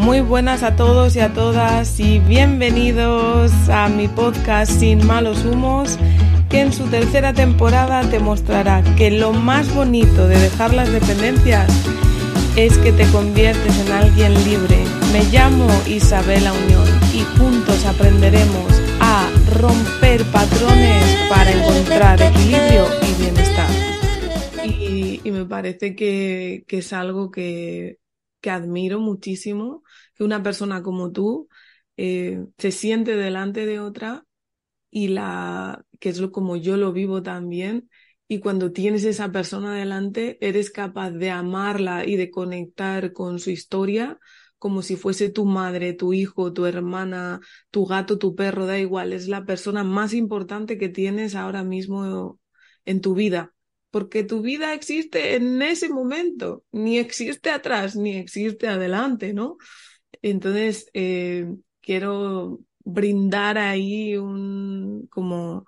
Muy buenas a todos y a todas y bienvenidos a mi podcast Sin malos humos, que en su tercera temporada te mostrará que lo más bonito de dejar las dependencias es que te conviertes en alguien libre. Me llamo Isabela Unión y juntos aprenderemos a romper patrones para encontrar equilibrio y bienestar. Y, me parece que es algo que que admiro muchísimo, que una persona como tú eh, se siente delante de otra y la, que es lo como yo lo vivo también, y cuando tienes esa persona delante, eres capaz de amarla y de conectar con su historia como si fuese tu madre, tu hijo, tu hermana, tu gato, tu perro, da igual, es la persona más importante que tienes ahora mismo en tu vida porque tu vida existe en ese momento, ni existe atrás, ni existe adelante, ¿no? Entonces, eh, quiero brindar ahí un, como,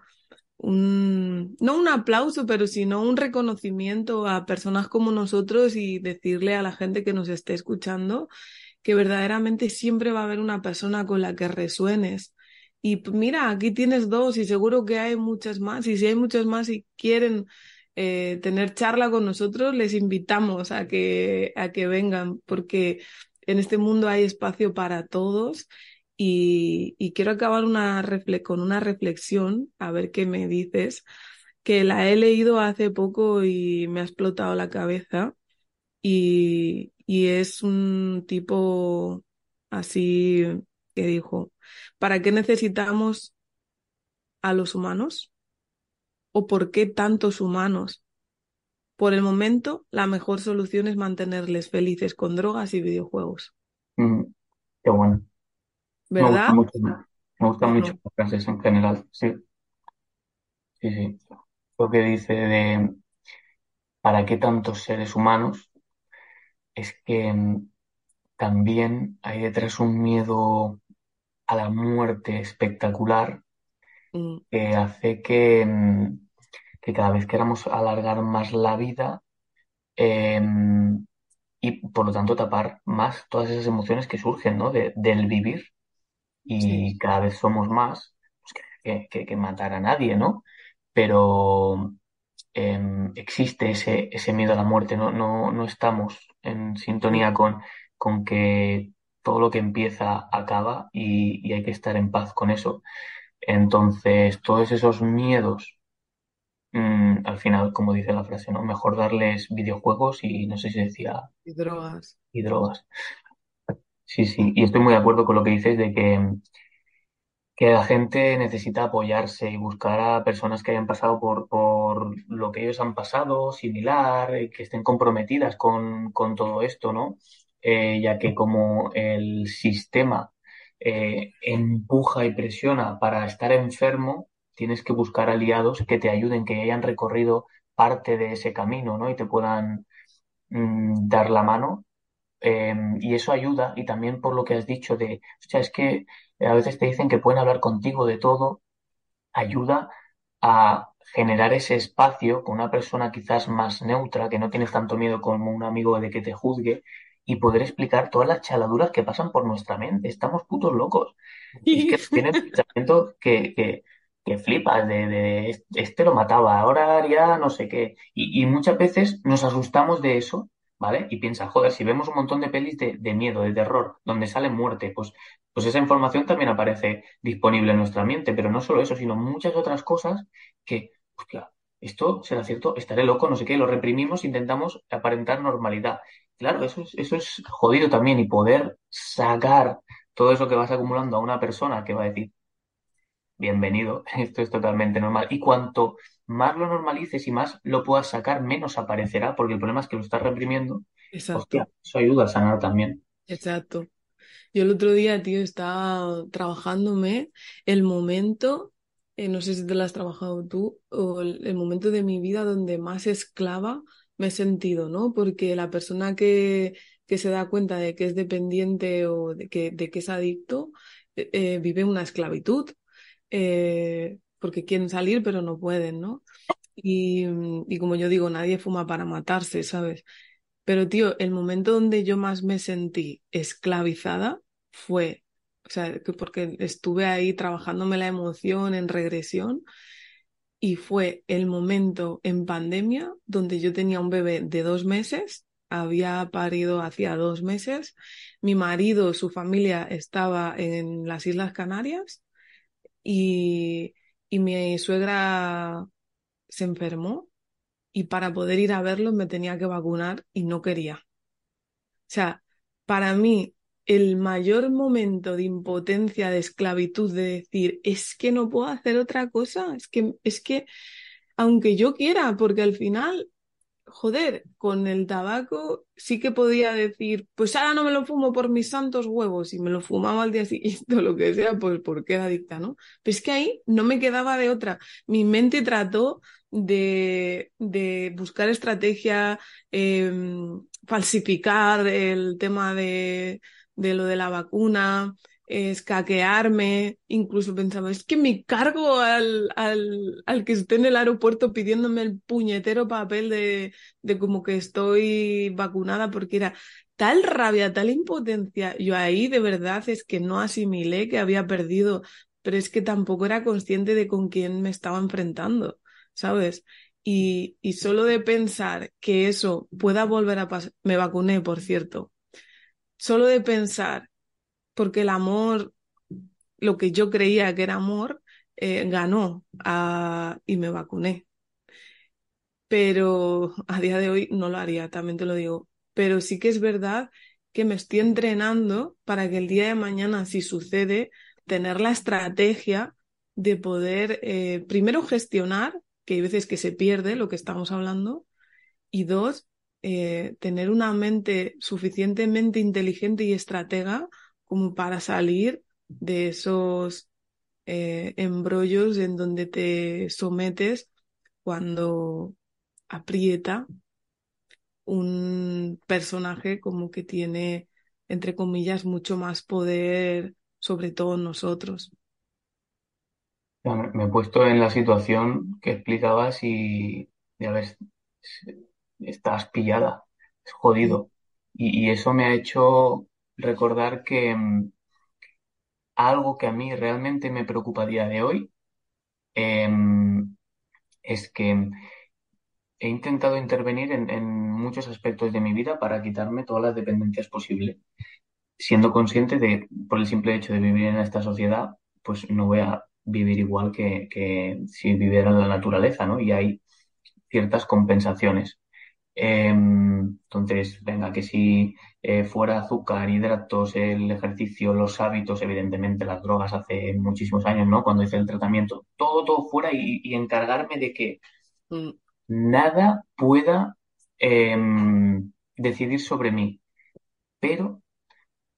un, no un aplauso, pero sino un reconocimiento a personas como nosotros y decirle a la gente que nos esté escuchando que verdaderamente siempre va a haber una persona con la que resuenes. Y mira, aquí tienes dos y seguro que hay muchas más. Y si hay muchas más y quieren eh, tener charla con nosotros, les invitamos a que, a que vengan, porque en este mundo hay espacio para todos y, quiero acabar con una reflexión, a ver qué me dices, que la he leído hace poco y me ha explotado la cabeza y, y es un tipo así que dijo, ¿para qué necesitamos a los humanos? O por qué tantos humanos. Por el momento, la mejor solución es mantenerles felices con drogas y videojuegos. Mm, qué bueno. Me gusta ¿Verdad? mucho, me gusta mucho las frases en general. Sí, sí, sí. Lo que dice de ¿para qué tantos seres humanos? Es que mm, también hay detrás un miedo a la muerte espectacular mm, que hace que, mm, que cada vez queramos alargar más la vida em, y por lo tanto tapar más todas esas emociones que surgen, ¿no? de- del vivir sí, y cada vez somos más, pues que, que, que matar a nadie, ¿no? Pero em, existe ese, ese miedo a la muerte, no, no, no estamos en sintonía con, con que todo lo que empieza acaba y, y hay que estar en paz con eso. Entonces, todos esos miedos, mm, al final, como dice la frase, ¿no? Mejor darles videojuegos y no sé si decía, y drogas. y drogas. Sí, sí, y estoy muy de acuerdo con lo que dices de que que la gente necesita apoyarse y buscar a personas que hayan pasado por, por lo que ellos han pasado, similar, y que estén comprometidas con, con todo esto, ¿no? Eh, ya que como el sistema eh, empuja y presiona para estar enfermo, tienes que buscar aliados que te ayuden, que hayan recorrido parte de ese camino, ¿no? Y te puedan mm, dar la mano eh, y eso ayuda, y también por lo que has dicho de, o sea, es que a veces te dicen que pueden hablar contigo de todo, ayuda a generar ese espacio con una persona quizás más neutra, que no tienes tanto miedo como un amigo de que te juzgue, y poder explicar todas las chaladuras que pasan por nuestra mente. Estamos putos locos. Y es que tiene pensamientos que, que, que flipas, de, de este lo mataba, ahora haría no sé qué. Y, y muchas veces nos asustamos de eso, ¿vale? Y piensa, joder, si vemos un montón de pelis de, de miedo, de terror, donde sale muerte, pues, pues esa información también aparece disponible en nuestra mente, pero no solo eso, sino muchas otras cosas que, hostia, esto será cierto, estaré loco, no sé qué, lo reprimimos, intentamos aparentar normalidad. Claro, eso es, eso es jodido también y poder sacar todo eso que vas acumulando a una persona que va a decir, bienvenido, esto es totalmente normal. Y cuanto más lo normalices y más lo puedas sacar, menos aparecerá, porque el problema es que lo estás reprimiendo. Hostia, Exacto, eso ayuda a sanar también. exacto. Yo el otro día, tío, estaba trabajándome el momento, eh, no sé si te lo has trabajado tú, o el, el momento de mi vida donde más esclava me he sentido, ¿no? Porque la persona que, que se da cuenta de que es dependiente o de que, de que es adicto, eh, eh, vive una esclavitud, eh, porque quieren salir pero no pueden, ¿no? Y, y como yo digo, nadie fuma para matarse, ¿sabes? Pero, tío, el momento donde yo más me sentí esclavizada fue, o sea, porque estuve ahí trabajándome la emoción en regresión y fue el momento en pandemia donde yo tenía un bebé de dos meses, había parido hacía dos meses, mi marido, su familia estaba en las Islas Canarias y, y mi suegra se enfermó y para poder ir a verlo me tenía que vacunar y no quería. O sea, para mí el mayor momento de impotencia, de esclavitud, de decir, es que no puedo hacer otra cosa, es que, es que, aunque yo quiera, porque al final joder, con el tabaco sí que podía decir, pues ahora no me lo fumo por mis santos huevos y me lo fumaba al día siguiente o lo que sea, pues porque era adicta, ¿no? Pero es que ahí no me quedaba de otra. Mi mente trató de, de buscar estrategia, em, falsificar el tema de, de lo de la vacuna, escaquearme, incluso pensaba, es que me cargo al, al, al, que esté en el aeropuerto pidiéndome el puñetero papel de, de como que estoy vacunada porque era tal rabia, tal impotencia. Yo ahí de verdad es que no asimilé que había perdido, pero es que tampoco era consciente de con quién me estaba enfrentando, ¿sabes? Y, y solo de pensar que eso pueda volver a pasar, me vacuné, por cierto, solo de pensar porque el amor, lo que yo creía que era amor, eh, ganó y me vacuné. Pero a día de hoy no lo haría, también te lo digo. Pero sí que es verdad que me estoy entrenando para que el día de mañana, si sucede, tener la estrategia de poder, eh, primero, gestionar, que hay veces que se pierde lo que estamos hablando, y dos, eh, tener una mente suficientemente inteligente y estratega como para salir de esos eh, embrollos en donde te sometes cuando aprieta un personaje como que tiene, entre comillas, mucho más poder sobre todos nosotros. Me he puesto en la situación que explicabas y ya ves, estás pillada, es jodido. Y, eso me ha hecho recordar que mm, algo que a mí realmente me preocupa a día de hoy em, es que he intentado intervenir en, en, muchos aspectos de mi vida para quitarme todas las dependencias posibles, siendo consciente de, por el simple hecho de vivir en esta sociedad, pues no voy a vivir igual que, que si viviera en la naturaleza, ¿no? Y hay ciertas compensaciones. Em, entonces, venga, que si eh, fuera azúcar, hidratos, el ejercicio, los hábitos, evidentemente las drogas hace muchísimos años, ¿no? Cuando hice el tratamiento, todo, todo fuera y, encargarme de que mm. nada pueda em, decidir sobre mí. Pero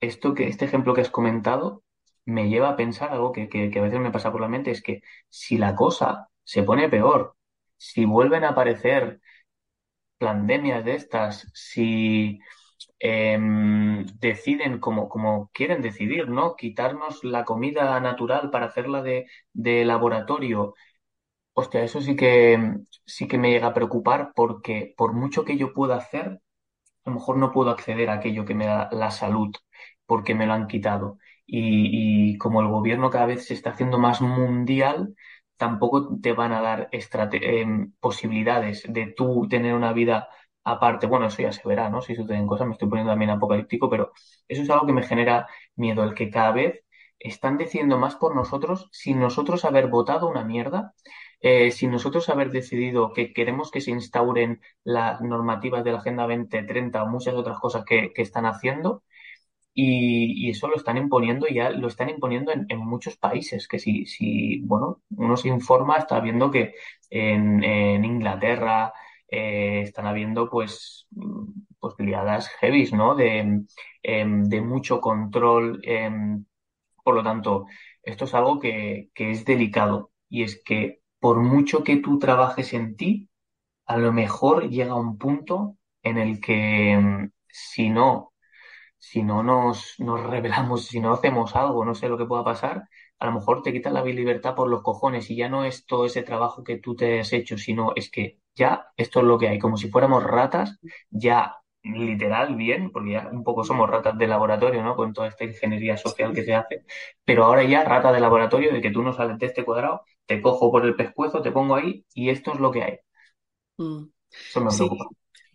esto que, este ejemplo que has comentado me lleva a pensar algo que, que a veces me pasa por la mente, es que si la cosa se pone peor, si vuelven a aparecer pandemias de estas, si em, deciden como, como quieren decidir, ¿no? Quitarnos la comida natural para hacerla de, de laboratorio. Hostia, eso sí que, sí que me llega a preocupar porque por mucho que yo pueda hacer, a lo mejor no puedo acceder a aquello que me da la salud porque me lo han quitado. Y, y como el gobierno cada vez se está haciendo más mundial, tampoco te van a dar em, posibilidades de tú tener una vida aparte. Bueno, eso ya se verá, ¿no? Si suceden cosas, me estoy poniendo también apocalíptico, pero eso es algo que me genera miedo, el que cada vez están decidiendo más por nosotros sin nosotros haber votado una mierda, eh, sin nosotros haber decidido que queremos que se instauren las normativas de la Agenda 2030 o muchas otras cosas que están haciendo y, eso lo están imponiendo ya, lo están imponiendo en, muchos países, que si, si, bueno, uno se informa, está viendo que en, en Inglaterra eh, están habiendo pues, pues liadas heavies, ¿no? De, em, de mucho control. Em, por lo tanto, esto es algo que, que es delicado y es que por mucho que tú trabajes en ti, a lo mejor llega un punto en el que em, si no si no nos, nos revelamos, si no hacemos algo, no sé lo que pueda pasar, a lo mejor te quitan la libertad por los cojones y ya no es todo ese trabajo que tú te has hecho, sino es que ya esto es lo que hay, como si fuéramos ratas, ya literal bien, porque ya un poco somos ratas de laboratorio, ¿no? Con toda esta ingeniería social que se hace, pero ahora ya rata de laboratorio de que tú no sales de este cuadrado, te cojo por el pescuezo, te pongo ahí y esto es lo que hay. Mm. Eso me Sí, preocupa.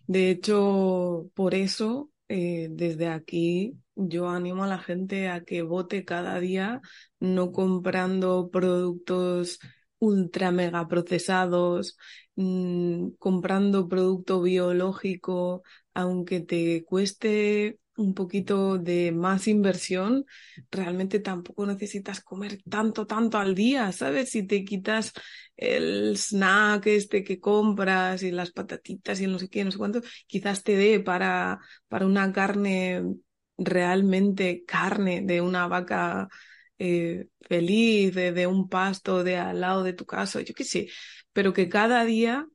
de hecho, por eso, eh, desde aquí, yo animo a la gente a que vote cada día, no comprando productos ultra mega procesados, mm, comprando producto biológico, aunque te cueste un poquito de más inversión, realmente tampoco necesitas comer tanto, tanto al día, ¿sabes? Si te quitas el snack este que compras y las patatitas y no sé qué, no sé cuánto, quizás te dé para, para una carne realmente carne de una vaca eh, feliz, de, un pasto de al lado de tu casa, yo qué sé, pero que cada día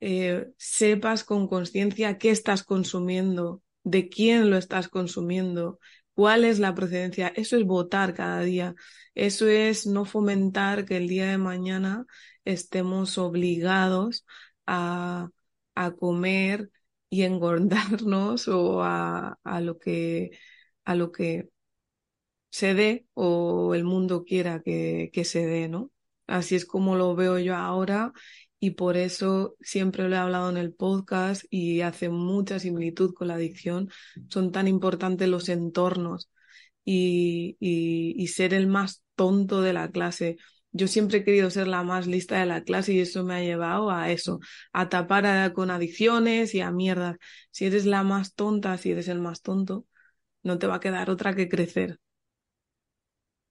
eh, sepas con conciencia qué estás consumiendo, de quién lo estás consumiendo, cuál es la procedencia. Eso es votar cada día. Eso es no fomentar que el día de mañana estemos obligados a, a comer y engordarnos o a, a, lo que a lo que se dé o el mundo quiera que, que se dé, ¿no? Así es como lo veo yo ahora y por eso siempre lo he hablado en el podcast y hace mucha similitud con la adicción. Son tan importantes los entornos y, y, ser el más tonto de la clase. Yo siempre he querido ser la más lista de la clase y eso me ha llevado a eso, a tapar a, con adicciones y a mierdas. Si eres la más tonta, si eres el más tonto, no te va a quedar otra que crecer.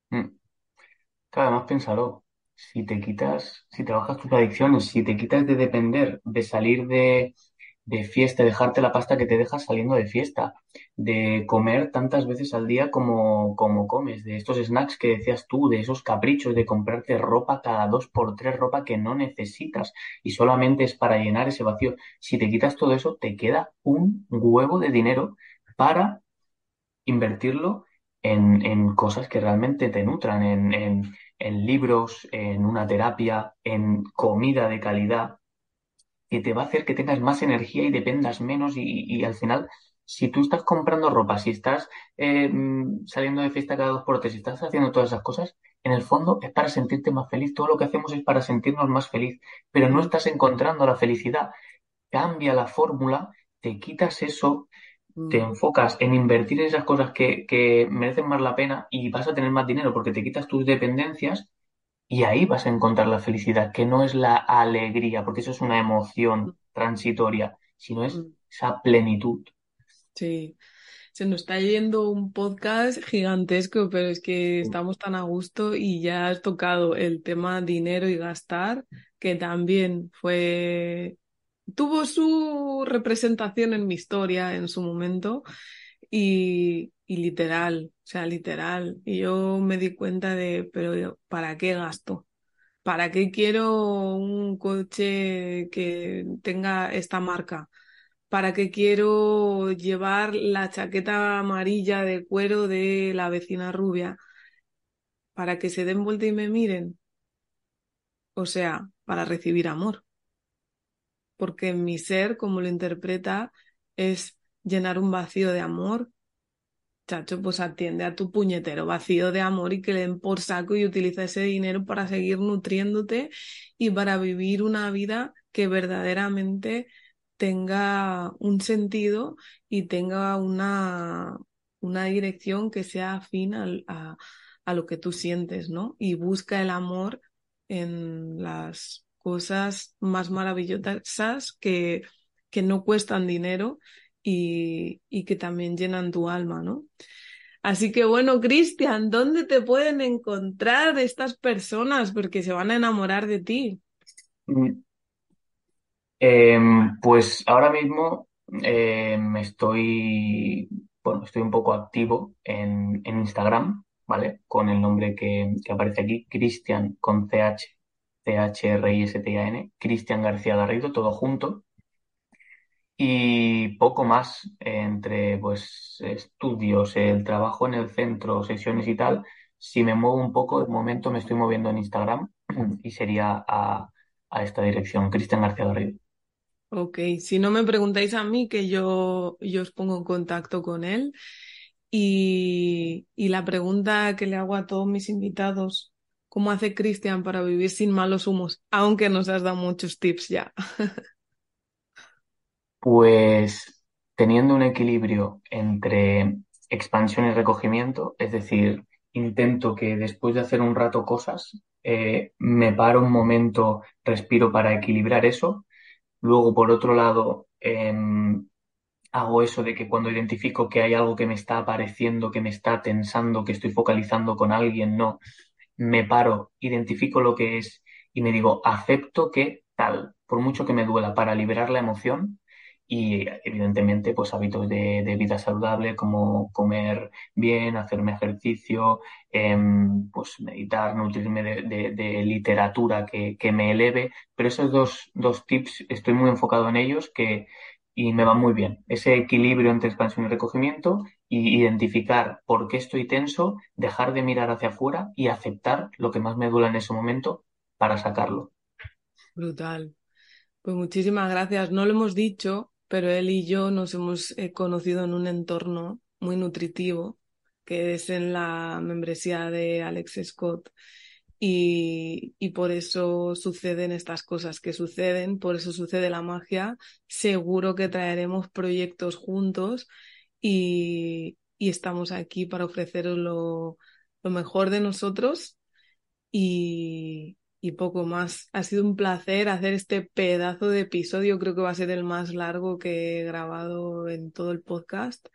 Mm. Además piénsalo, si te quitas, si trabajas tus adicciones, si te quitas de depender, de salir de, de fiesta, dejarte la pasta que te dejas saliendo de fiesta, de comer tantas veces al día como, como comes, de estos snacks que decías tú, de esos caprichos, de comprarte ropa cada dos por tres, ropa que no necesitas y solamente es para llenar ese vacío. Si te quitas todo eso, te queda un huevo de dinero para invertirlo en, en cosas que realmente te nutran, en, en, en libros, en una terapia, en comida de calidad que te va a hacer que tengas más energía y dependas menos y, al final, si tú estás comprando ropa, si estás eh, saliendo de fiesta cada dos por tres, si estás haciendo todas esas cosas, en el fondo es para sentirte más feliz. Todo lo que hacemos es para sentirnos más feliz, pero no estás encontrando la felicidad. Cambia la fórmula, te quitas eso, te enfocas en invertir en esas cosas que, que merecen más la pena y vas a tener más dinero porque te quitas tus dependencias y ahí vas a encontrar la felicidad, que no es la alegría, porque eso es una emoción transitoria, sino es esa plenitud. Sí, se nos está yendo un podcast gigantesco, pero es que estamos tan a gusto y ya has tocado el tema dinero y gastar, que también fue, tuvo su representación en mi historia en su momento y, y literal, o sea, literal. Y yo me di cuenta de, pero ¿para qué gasto? ¿Para qué quiero un coche que tenga esta marca? ¿Para qué quiero llevar la chaqueta amarilla de cuero de la vecina rubia? ¿Para que se den vuelta y me miren? O sea, para recibir amor. Porque mi ser, como lo interpreta, es llenar un vacío de amor chacho, pues atiende a tu puñetero vacío de amor y que le den por saco y utiliza ese dinero para seguir nutriéndote y para vivir una vida que verdaderamente tenga un sentido y tenga una, una dirección que sea afín a, a, a lo que tú sientes, ¿no? Y busca el amor en las cosas más maravillosas que, que no cuestan dinero y, y, que también llenan tu alma, ¿no? Así que bueno, Cristian, ¿dónde te pueden encontrar estas personas? Porque se van a enamorar de ti. Eh, pues ahora mismo eh, estoy, bueno, estoy un poco activo en, en Instagram, ¿vale? Con el nombre que, que aparece aquí, Cristian con CH, C-H-R-I-S-T-A-N, Cristian García Garrido, todo junto y poco más entre pues estudios, el trabajo en el centro, sesiones y tal. Si me muevo un poco, de momento me estoy moviendo en Instagram y sería a, a esta dirección, Cristian García Garrido. Ok, si no me preguntáis a mí, que yo, yo os pongo en contacto con él. Y, y la pregunta que le hago a todos mis invitados, ¿cómo hace Cristian para vivir sin malos humos? Aunque nos has dado muchos tips ya. Pues teniendo un equilibrio entre expansión y recogimiento, es decir, intento que después de hacer un rato cosas, eh, me paro un momento, respiro para equilibrar eso. Luego, por otro lado, em, hago eso de que cuando identifico que hay algo que me está apareciendo, que me está tensando, que estoy focalizando con alguien, no, me paro, identifico lo que es y me digo, acepto que tal, por mucho que me duela, para liberar la emoción y evidentemente pues hábitos de, vida saludable como comer bien, hacerme ejercicio, em, pues meditar, nutrirme de literatura que, que me eleve, pero esos dos, dos tips estoy muy enfocado en ellos que, y me van muy bien. Ese equilibrio entre expansión y recogimiento y identificar por qué estoy tenso, dejar de mirar hacia afuera y aceptar lo que más me duele en ese momento para sacarlo. Brutal. Pues muchísimas gracias. No lo hemos dicho, pero él y yo nos hemos eh, conocido en un entorno muy nutritivo, que es en la membresía de Alex Scott. Y, por eso suceden estas cosas que suceden, por eso sucede la magia. Seguro que traeremos proyectos juntos y, y estamos aquí para ofreceros lo, lo mejor de nosotros y, y poco más. Ha sido un placer hacer este pedazo de episodio. Creo que va a ser el más largo que he grabado en todo el podcast.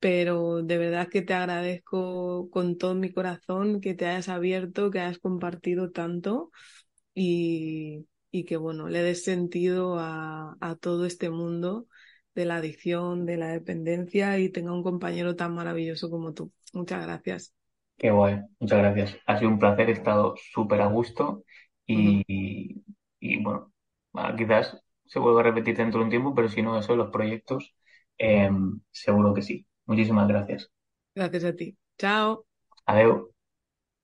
Pero de verdad que te agradezco con todo mi corazón que te hayas abierto, que hayas compartido tanto y, y que bueno, le des sentido a, a todo este mundo de la adicción, de la dependencia y tenga un compañero tan maravilloso como tú. Muchas gracias. Qué guay, muchas gracias. Ha sido un placer, he estado súper a gusto y, y, y, bueno, ah, quizás se vuelva a repetir dentro de un tiempo, pero si no, eso, los proyectos, em, seguro que sí. Muchísimas gracias. Gracias a ti. Chao. Adiós.